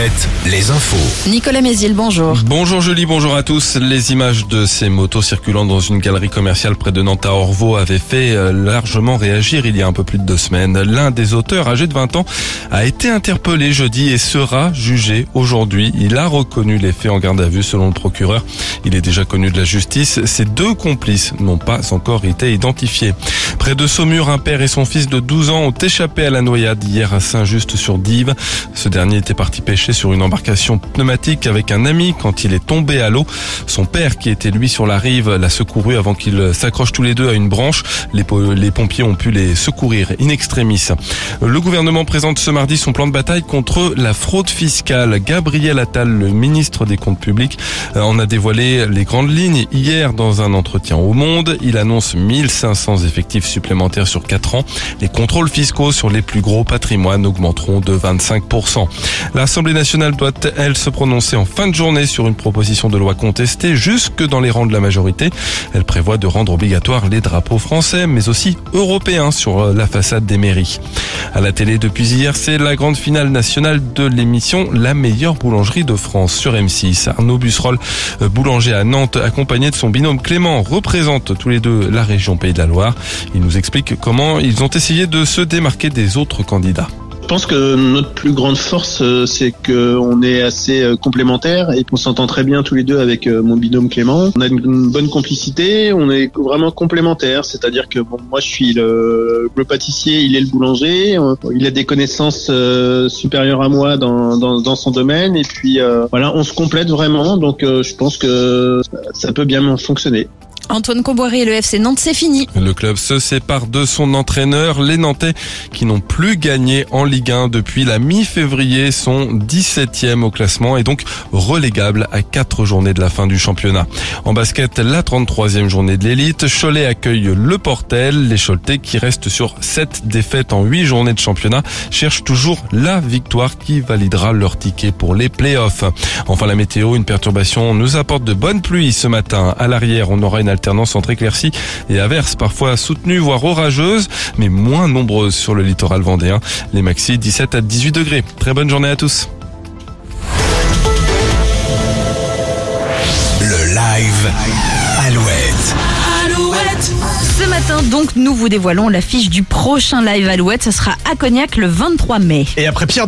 Alouette, les infos. Nicolas Mézil, bonjour. Bonjour Julie, bonjour à tous. Les images de ces motos circulant dans une galerie commerciale près de Nantes à Orvaux avaient fait euh, largement réagir il y a un peu plus de deux semaines. L'un des auteurs, âgé de 20 ans, a été interpellé jeudi et sera jugé aujourd'hui. Il a reconnu les faits en garde à vue selon le procureur. Il est déjà connu de la justice. Ses deux complices n'ont pas encore été identifiés. Près de Saumur, un père et son fils de 12 ans ont échappé à la noyade hier à Saint-Just-sur-Dive. Ce dernier était parti pêcher sur une embarcation pneumatique avec un ami quand il est tombé à l'eau. Son père, qui était lui sur la rive, l'a secouru avant qu'ils s'accrochent tous les deux à une branche. Les, les pompiers ont pu les secourir in extremis. Le gouvernement présente ce mardi son plan de bataille contre la fraude fiscale. Gabriel Attal, le ministre des Comptes publics, en a dévoilé les grandes lignes hier dans un entretien au Monde. Il annonce 1500 effectifs supplémentaires sur 4 ans. Les contrôles fiscaux sur les plus gros patrimoines augmenteront de 25%. L'Assemblée nationale doit, elle, se prononcer en fin de journée sur une proposition de loi contestée jusque dans les rangs de la majorité. Elle prévoit de rendre obligatoire les drapeaux français, mais aussi européens sur la façade des mairies. À la télé depuis hier, c'est la grande finale nationale de l'émission La meilleure boulangerie de France sur M6. Arnaud Busserol, boulanger à Nantes, accompagné de son binôme Clément, représente tous les deux la région Pays de la Loire. Il nous explique comment ils ont essayé de se démarquer des autres candidats. Je pense que notre plus grande force, euh, c'est qu'on est assez euh, complémentaires et qu'on s'entend très bien tous les deux avec euh, mon binôme Clément. On a une bonne complicité, on est vraiment complémentaires, c'est-à-dire que bon, moi je suis le, le, pâtissier, il est le boulanger, il a des connaissances supérieures à moi dans, dans, dans son domaine et puis voilà, on se complète vraiment, donc je pense que ça peut bien fonctionner. Antoine Comboiré le FC Nantes, c'est fini. Le club se sépare de son entraîneur. Les Nantais, qui n'ont plus gagné en Ligue 1 depuis la mi-février, sont 17e au classement et donc relégables à 4 journées de la fin du championnat. En basket, la 33e journée de l'élite. Cholet accueille le Portel. Les Choletais, qui restent sur 7 défaites en 8 journées de championnat, cherchent toujours la victoire qui validera leur ticket pour les playoffs. Enfin, la météo, une perturbation nous apporte de bonnes pluies ce matin. À l'arrière, on aura une alternance entre éclaircies et averses parfois soutenues voire orageuses mais moins nombreuses sur le littoral vendéen. Les maxi 17 à 18 degrés. Très bonne journée à tous. Le live Alouette. Alouette. Ce matin, donc, nous vous dévoilons l'affiche du prochain live Alouette. Ce sera à Cognac le 23 mai. Et après Pierre